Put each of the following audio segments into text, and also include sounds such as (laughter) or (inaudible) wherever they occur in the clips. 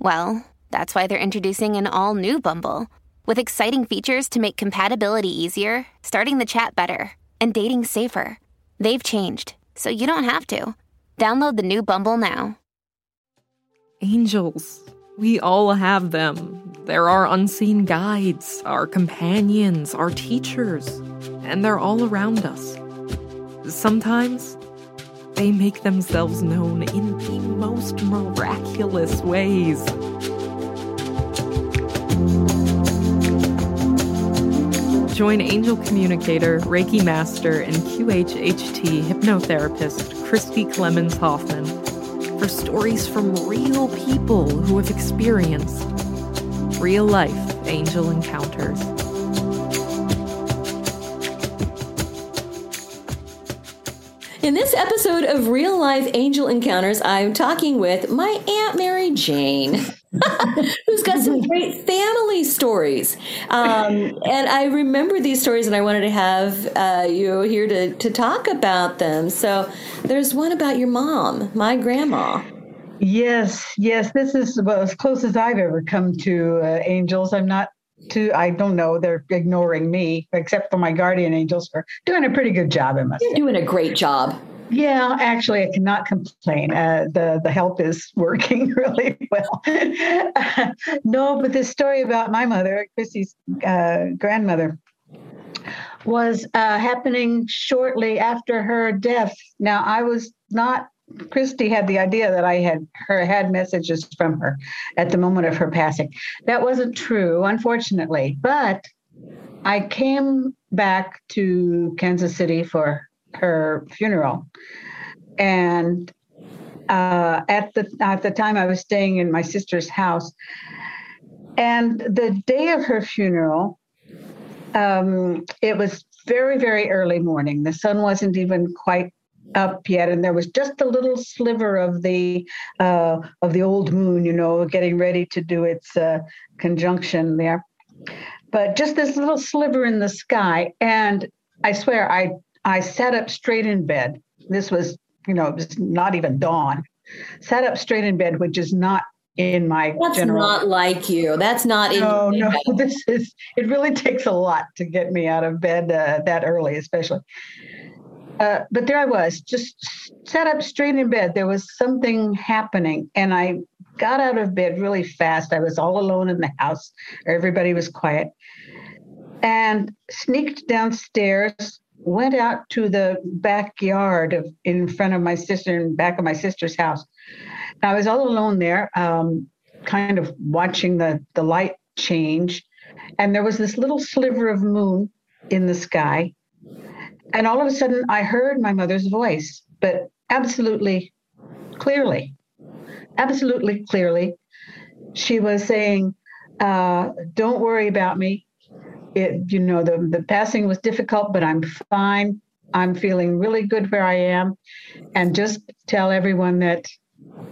Well, that's why they're introducing an all new Bumble with exciting features to make compatibility easier, starting the chat better, and dating safer. They've changed, so you don't have to. Download the new Bumble now. Angels. We all have them. They're our unseen guides, our companions, our teachers, and they're all around us. Sometimes they make themselves known in the most miraculous ways. Join angel communicator, Reiki master, and QHHT hypnotherapist Christy Clemens Hoffman for stories from real people who have experienced real life angel encounters. In this episode of Real Life Angel Encounters, I'm talking with my Aunt Mary Jane. (laughs) who's got some great family stories. Um, and I remember these stories and I wanted to have uh, you here to, to talk about them. So there's one about your mom, my grandma. Yes, yes. This is about as close as I've ever come to uh, angels. I'm not to I don't know, they're ignoring me, except for my guardian angels are doing a pretty good job, I must You're say. doing a great job. Yeah, actually, I cannot complain. Uh, the the help is (laughs) working really well. (laughs) no, but this story about my mother, Chrissy's uh, grandmother, was uh, happening shortly after her death. Now, I was not. Christy had the idea that I had her had messages from her at the moment of her passing. That wasn't true, unfortunately. But I came back to Kansas City for her funeral, and uh, at the at the time I was staying in my sister's house, and the day of her funeral, um, it was very very early morning. The sun wasn't even quite up yet, and there was just a little sliver of the uh, of the old moon, you know, getting ready to do its uh, conjunction there. But just this little sliver in the sky, and I swear I I sat up straight in bed. This was, you know, it was not even dawn. Sat up straight in bed, which is not in my That's general. not like you. That's not in no, no. (laughs) This is. It really takes a lot to get me out of bed uh, that early, especially. Uh, but there I was, just sat up straight in bed. There was something happening, and I got out of bed really fast. I was all alone in the house. Everybody was quiet, and sneaked downstairs went out to the backyard of in front of my sister in back of my sister's house. I was all alone there, um, kind of watching the the light change, and there was this little sliver of moon in the sky, and all of a sudden I heard my mother's voice, but absolutely clearly, absolutely clearly, she was saying, uh, "Don't worry about me. It you know the the passing was difficult but i'm fine. I'm feeling really good where i am. And just tell everyone that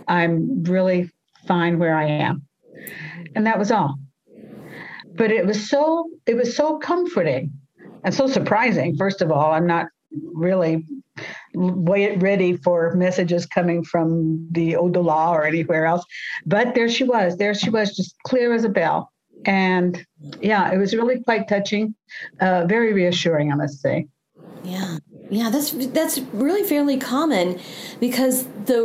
i'm really fine where i am. And that was all. But it was so it was so comforting and so surprising first of all i'm not really ready for messages coming from the au-delà or anywhere else but there she was there she was just clear as a bell and yeah, it was really quite touching, uh, very reassuring, I must say. Yeah, yeah, that's that's really fairly common because the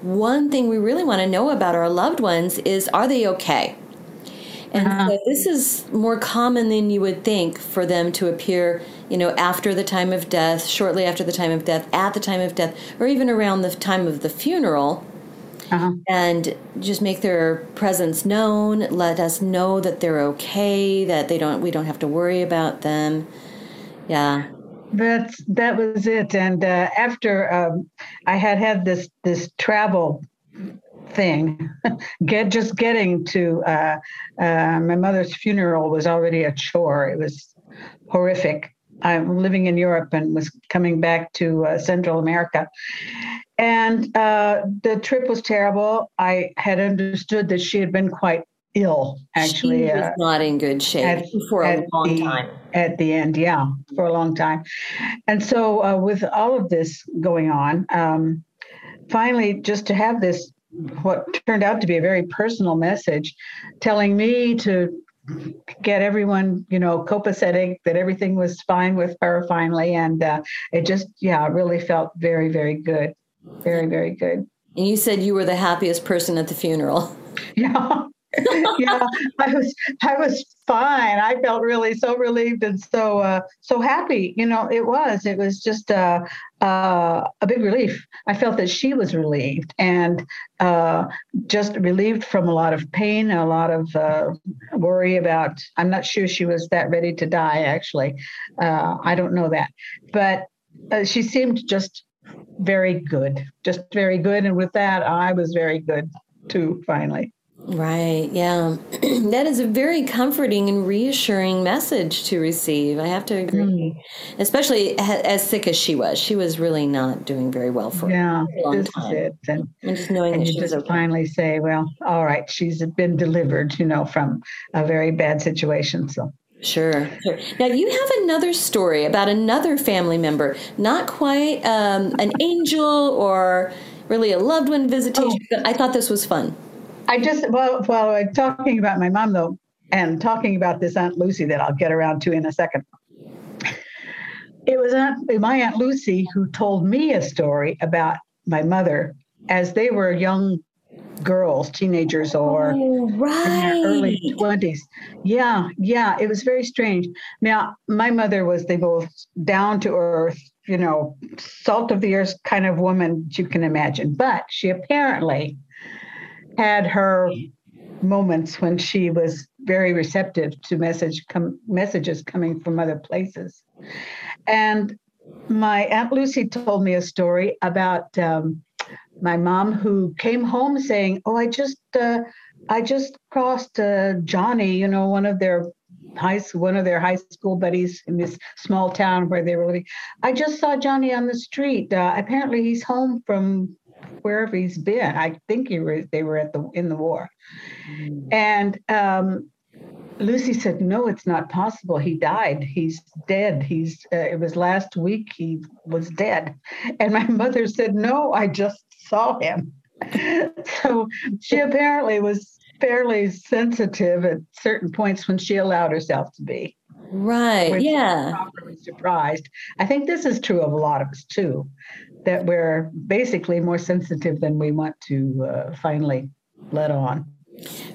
one thing we really want to know about our loved ones is are they okay? And uh-huh. so this is more common than you would think for them to appear, you know, after the time of death, shortly after the time of death, at the time of death, or even around the time of the funeral. Uh-huh. And just make their presence known. Let us know that they're okay. That they don't. We don't have to worry about them. Yeah. That's that was it. And uh, after um, I had had this this travel thing, (laughs) get just getting to uh, uh, my mother's funeral was already a chore. It was horrific. I'm living in Europe and was coming back to uh, Central America. And uh, the trip was terrible. I had understood that she had been quite ill actually she was uh, not in good shape at, for a long the, time at the end yeah for a long time and so uh, with all of this going on um, finally just to have this what turned out to be a very personal message telling me to get everyone you know copacetic that everything was fine with her finally. And uh, it just yeah really felt very very good. Very very good. And you said you were the happiest person at the funeral. (laughs) Yeah (laughs) yeah, I was I was fine. I felt really so relieved and so uh, so happy. You know, it was it was just uh, uh, a big relief. I felt that she was relieved and uh, just relieved from a lot of pain, a lot of uh, worry about. I'm not sure she was that ready to die. Actually, uh, I don't know that, but she seemed just very good, just very good. And with that, I was very good too. Finally. Right. Yeah. (clears throat) that is a very comforting and reassuring message to receive. I have to agree. Mm. Especially as sick as she was. She was really not doing very well for yeah, a long this time. Is it. And, and just knowing and that you she just was okay. finally say, well, all right, she's been delivered, you know, from a very bad situation. So Sure, sure. Now you have another story about another family member, not quite um, an angel or really a loved one visitation, oh. but I thought this was fun. I just well, while I'm talking about my mom though, and talking about this Aunt Lucy that I'll get around to in a second. It was Aunt, my Aunt Lucy who told me a story about my mother as they were young girls, teenagers, or oh, right. in their early twenties. Yeah, yeah, it was very strange. Now, my mother was the most down to earth, you know, salt of the earth kind of woman you can imagine, but she apparently had her moments when she was very receptive to message com- messages coming from other places. And my Aunt Lucy told me a story about um, my mom who came home saying, "Oh, I just uh, I just crossed uh, Johnny, you know, one of their high one of their high school buddies in this small town where they were living. I just saw Johnny on the street. Uh, apparently, he's home from wherever he's been. I think he was, they were at the in the war. Mm. And um, Lucy said, "No, it's not possible. He died. He's dead. He's. Uh, it was last week. He was dead." And my (laughs) mother said, "No, I just saw him." (laughs) so she apparently was fairly sensitive at certain points when she allowed herself to be. Right. yeah. Properly surprised. I think this is true of a lot of us too that we're basically more sensitive than we want to uh, finally let on.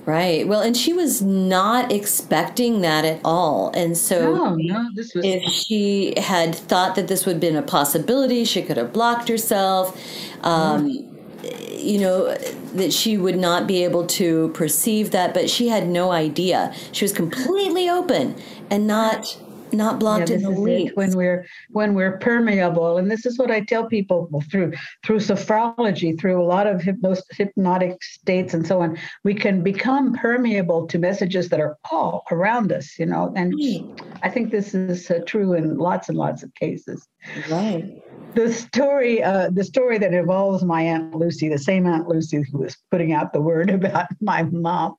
Right. Well, and she was not expecting that at all. And so no, no, this was... if she had thought that this would have been a possibility, she could have blocked herself. Um, mm. You know, that she would not be able to perceive that, but she had no idea. She was completely open and not not blocked yeah, in the least. When we're when we're permeable, and this is what I tell people through through sophrology, through a lot of hypnos, hypnotic states and so on, we can become permeable to messages that are all around us. You know, and. I think this is uh, true in lots and lots of cases. Right. The story, uh, the story that involves my aunt Lucy, the same aunt Lucy who was putting out the word (laughs) about my mom,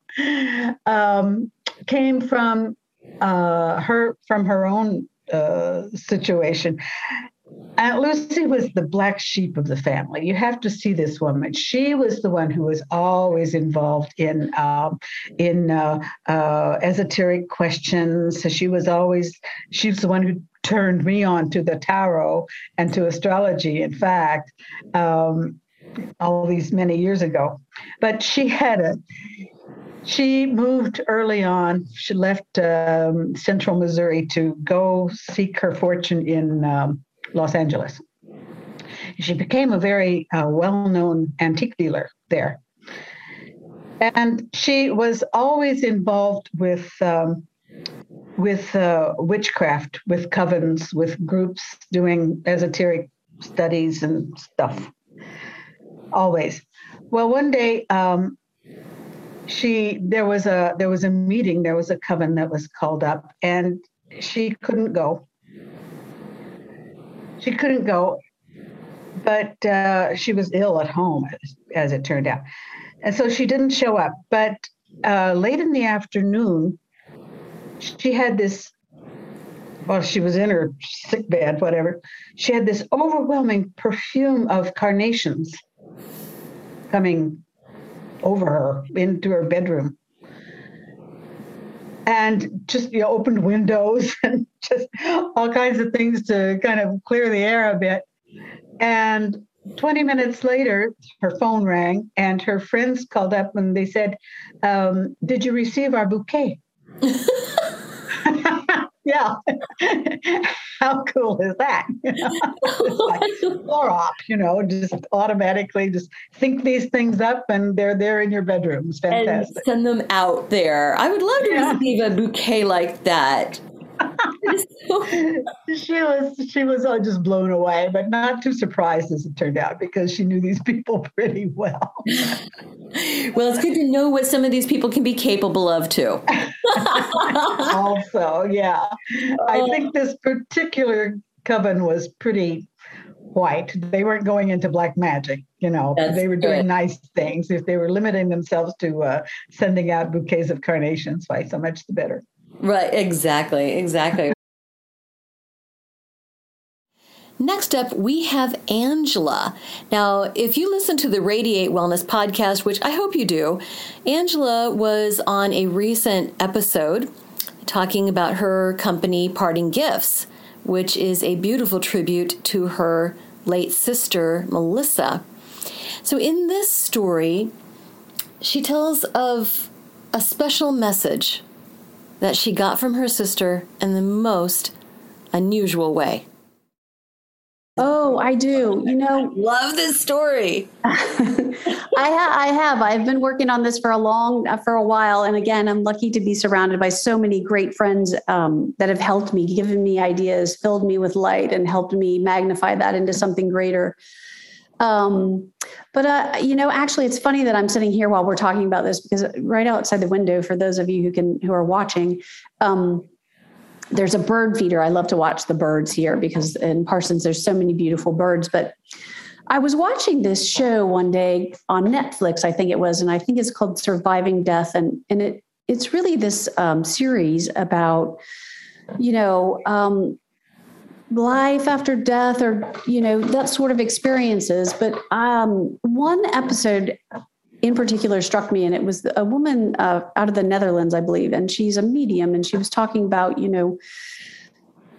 um, came from uh, her from her own uh, situation. Aunt Lucy was the black sheep of the family. You have to see this woman. She was the one who was always involved in um, in uh, uh, esoteric questions. So she was always she was the one who turned me on to the tarot and to astrology. In fact, um, all these many years ago. But she had a she moved early on. She left um, central Missouri to go seek her fortune in um, Los Angeles. She became a very uh, well known antique dealer there. And she was always involved with um, with uh, witchcraft, with covens, with groups doing esoteric studies and stuff. Always. Well, one day um, she there was a there was a meeting, there was a coven that was called up, and she couldn't go. She couldn't go, but uh, she was ill at home, as, it turned out, and so she didn't show up. But uh, late in the afternoon, she had this. Well, she was in her sick bed, whatever. She had this overwhelming perfume of carnations coming over her into her bedroom and just you know, opened windows (laughs) and just all kinds of things to kind of clear the air a bit. And 20 minutes later, her phone rang and her friends called up and they said, um, Did you receive our bouquet? (laughs) yeah. (laughs) How cool is that? (laughs) like (laughs) floor op, you know, just automatically just think these things up and they're there in your bedroom. It's fantastic. And send them out there. I would love to yeah. receive a bouquet like that. (laughs) she was she was just blown away, but not too surprised as it turned out because she knew these people (laughs) pretty well. well, it's good to know what some of these people can be capable of too. (laughs) also, yeah, I think this particular coven was pretty white. They weren't going into black magic, you know. That's they were doing good. nice things. If they were limiting themselves to uh, sending out bouquets of carnations, why so much the better. Right, exactly, exactly. Next up, we have Angela. Now, if you listen to the Radiate Wellness podcast, which I hope you do, Angela was on a recent episode talking about her company, Parting Gifts, which is a beautiful tribute to her late sister, Melissa. So, in this story, she tells of a special message that she got from her sister in the most unusual way. Oh, I do. You know, love this story. (laughs) I ha- I have. I've been working on this for a long, uh, for a while, and again, I'm lucky to be surrounded by so many great friends um, that have helped me, given me ideas, filled me with light, and helped me magnify that into something greater. Um, but uh, you know, actually, it's funny that I'm sitting here while we're talking about this because right outside the window, for those of you who can who are watching, um, there's a bird feeder. I love to watch the birds here because in Parsons there's so many beautiful birds. But I was watching this show one day on Netflix, I think it was, and I think it's called Surviving Death, and and it it's really this um, series about you know um, life after death or you know that sort of experiences. But um, one episode in particular struck me and it was a woman uh, out of the netherlands i believe and she's a medium and she was talking about you know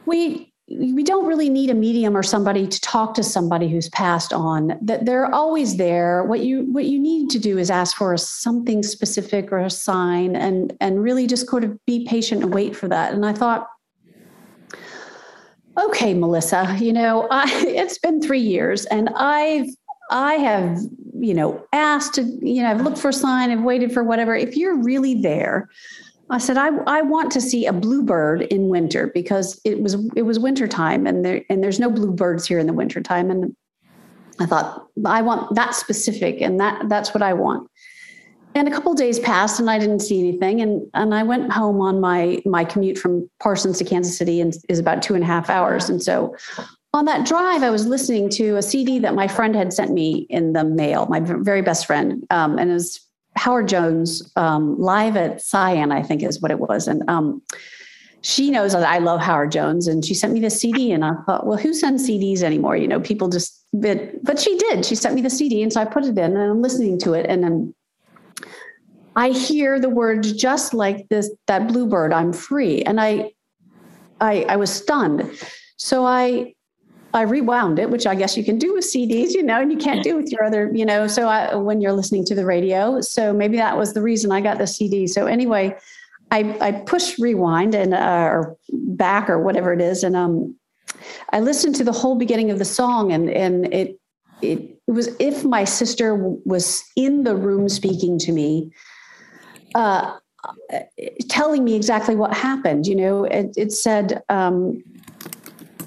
we we don't really need a medium or somebody to talk to somebody who's passed on that they're always there. What you what you need to do is ask for something specific or a sign and and really just sort of be patient and wait for that. And i thought okay, Melissa, you know, I, (laughs) it's been three years and I've, I have, you know, asked to, you know, I've looked for a sign, I've waited for whatever. If you're really there, I said, I, I want to see a bluebird in winter because it was it was winter time and there and there's no bluebirds here in the winter time. And I thought, I want that specific and that that's what I want and a couple days passed and I didn't see anything. And and I went home on my my commute from Parsons to Kansas City and is about two and a half hours. And so on that drive, I was listening to a CD that my friend had sent me in the mail, my very best friend. Um, and it was Howard Jones um, live at Cyan, I think is what it was. And um, she knows that I love Howard Jones, and she sent me the CD. And I thought, well, who sends CDs anymore? You know, people just. But but she did. She sent me the CD, and so I put it in, and I'm listening to it, and then I hear the words just like this that bluebird, I'm free. And I I I was stunned. So I I rewound it, which I guess you can do with CDs, you know, and you can't do with your other, you know, so I, when you're listening to the radio. So maybe that was the reason I got the CD. So anyway, I, I push rewind and, uh, or back or whatever it is. And, um, I listened to the whole beginning of the song and, and it, it, it was if my sister was in the room speaking to me, uh, telling me exactly what happened. You know, it, it said, um,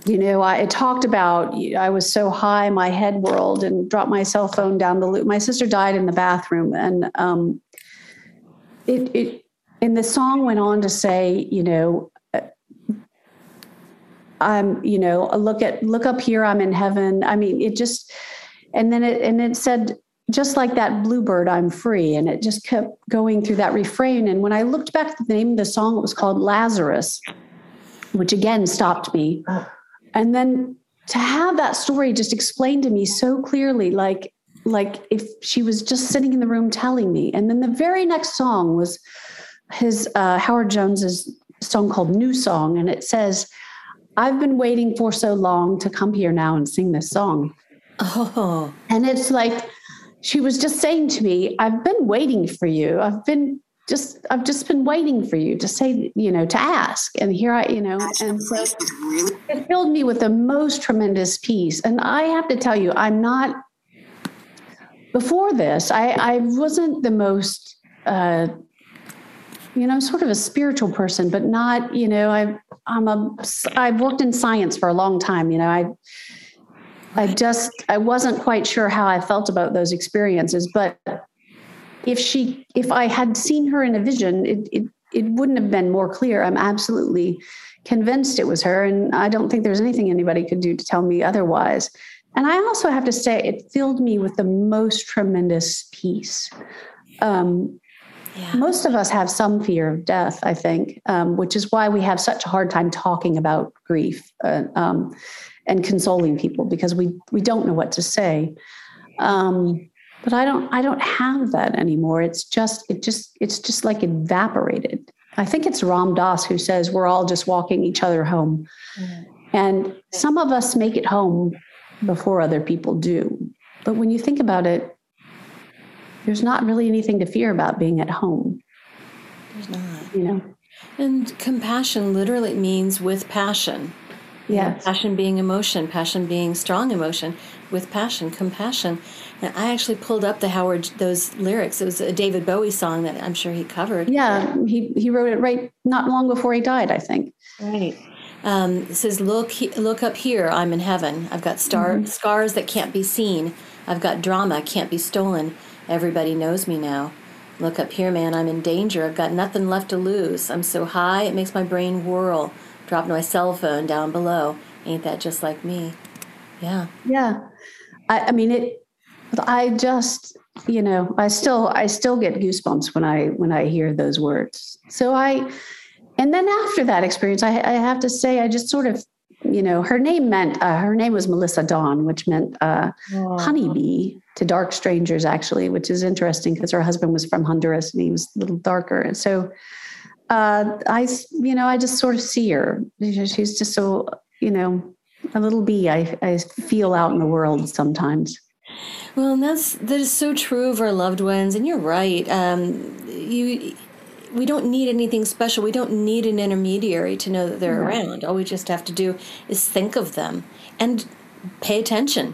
you know, I it talked about I was so high, my head whirled, and dropped my cell phone down the loop. My sister died in the bathroom, and um, it it and the song went on to say, you know, I'm, you know, look at look up here, I'm in heaven. I mean, it just, and then it and it said just like that bluebird, I'm free. And it just kept going through that refrain. And when I looked back at the name of the song, it was called Lazarus, which again stopped me. And then to have that story just explained to me so clearly, like, like if she was just sitting in the room telling me. And then the very next song was his uh, Howard Jones's song called New Song. And it says, I've been waiting for so long to come here now and sing this song. Oh. And it's like she was just saying to me, I've been waiting for you. I've been just I've just been waiting for you to say, you know, to ask. And here I, you know, and so it filled me with the most tremendous peace. And I have to tell you, I'm not before this, I, I wasn't the most uh you know, sort of a spiritual person, but not, you know, I I'm a I've worked in science for a long time, you know, I I just I wasn't quite sure how I felt about those experiences, but if she if I had seen her in a vision, it it it wouldn't have been more clear. I'm absolutely convinced it was her, and I don't think there's anything anybody could do to tell me otherwise. And I also have to say, it filled me with the most tremendous peace. Um, yeah. Most of us have some fear of death, I think, um, which is why we have such a hard time talking about grief. Uh, um, and consoling people because we we don't know what to say. Um, but I don't I don't have that anymore. It's just it just it's just like evaporated. I think it's Ram Dass who says we're all just walking each other home. Mm-hmm. And some of us make it home before other people do. But when you think about it, there's not really anything to fear about being at home. There's not. You know. And compassion literally means with passion. Yeah. Passion being emotion, passion being strong emotion, with passion, compassion. And I actually pulled up the Howard those lyrics. It was a David Bowie song that I'm sure he covered. Yeah, he he wrote it right not long before he died, I think. Right. Um, it says, "Look, look up here. I'm in heaven. I've got star mm-hmm. scars that can't be seen. I've got drama can't be stolen. Everybody knows me now. Look up here, man. I'm in danger. I've got nothing left to lose. I'm so high it makes my brain whirl dropped my cell phone down below. Ain't that just like me? Yeah. Yeah. I, I mean, it, I just, you know, I still, I still get goosebumps when I, when I hear those words. So I, and then after that experience, I, I have to say, I just sort of, you know, her name meant, uh, her name was Melissa Dawn, which meant uh, oh. honeybee to dark strangers, actually, which is interesting because her husband was from Honduras and he was a little darker. And so, uh, I, you know, I just sort of see her. She's just so, you know, a little bee I, I feel out in the world sometimes. Well, and that's that is so true of our loved ones, and you're right. Um, you, we don't need anything special. We don't need an intermediary to know that they're around. All we just have to do is think of them and pay attention.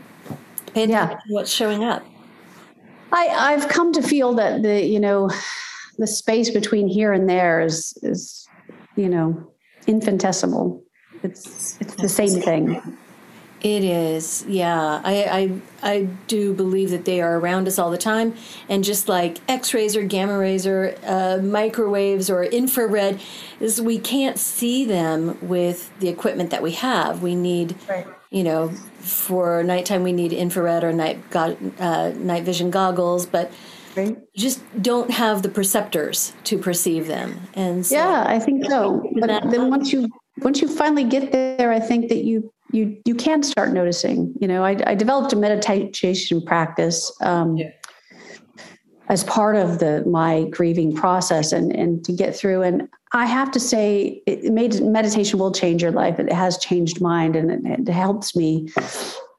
Pay attention yeah. to what's showing up. I, I've come to feel that the you know the space between here and there is is you know infinitesimal. It's it's the same thing. It is yeah. I, I i do believe that they are around us all the time. And just like x-rays or gamma rays or uh, microwaves or infrared is we can't see them with the equipment that we have. We need right. you know for nighttime we need infrared or night uh, night vision goggles but right? just don't have the perceptors to perceive them. And so, yeah, I think so. But then once you once you finally get there, I think that you you you can start noticing. You know, I, I developed a meditation practice. Um, yeah. as part of the my grieving process and and to get through and i have to say it made meditation will change your life it has changed mine and it, it helps me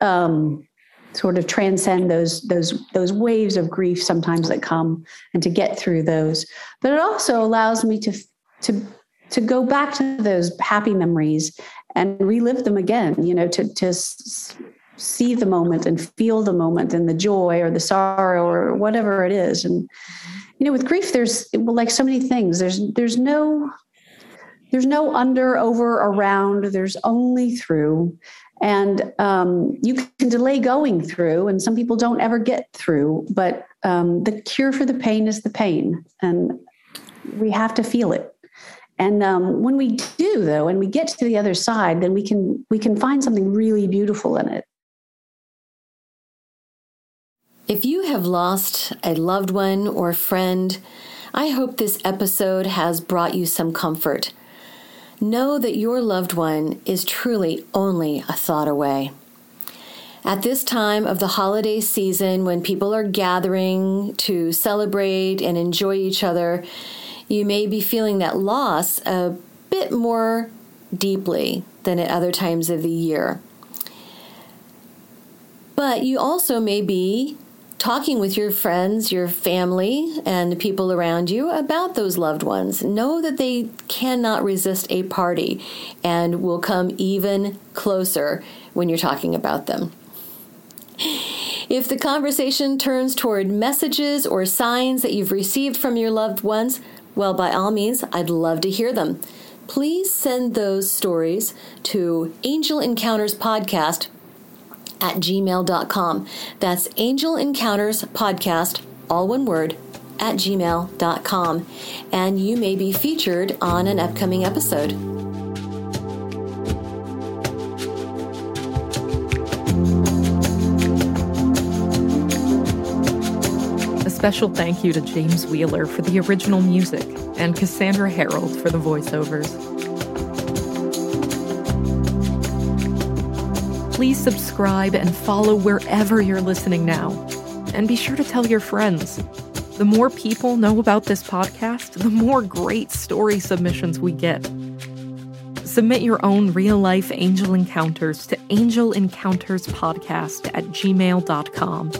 um, sort of transcend those those those waves of grief sometimes that come and to get through those. But it also allows me to to to go back to those happy memories and relive them again you know to to see the moment and feel the moment and the joy or the sorrow or whatever it is. And you know with grief there's well like so many things there's there's no there's no under over around there's only through and um, you can delay going through and some people don't ever get through but um, the cure for the pain is the pain and we have to feel it and um, when we do though and we get to the other side then we can we can find something really beautiful in it if you have lost a loved one or friend, I hope this episode has brought you some comfort. Know that your loved one is truly only a thought away. At this time of the holiday season, when people are gathering to celebrate and enjoy each other, you may be feeling that loss a bit more deeply than at other times of the year. But you also may be talking with your friends, your family, and people around you about those loved ones. Know that they cannot resist a party and will come even closer when you're talking about them. If the conversation turns toward messages or signs that you've received from your loved ones, well, by all means, I'd love to hear them. Please send those stories to Angel Encounters Podcast at gmail.com. That's Angel Encounters Podcast, all one word, at gmail.com. And you may be featured on an upcoming episode. A special thank you to James Wheeler for the original music and Cassandra Harold for the voiceovers. Please subscribe and follow wherever you're listening now. And be sure to tell your friends. The more people know about this podcast, the more great story submissions we get. Submit your own real life angel encounters to angelencounterspodcast at gmail.com.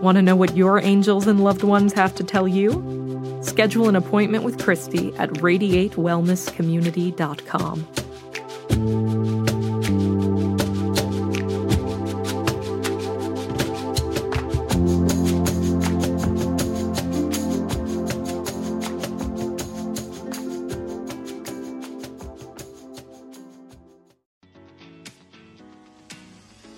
Want to know what your angels and loved ones have to tell you? Schedule an appointment with Christy at radiatewellnesscommunity.com.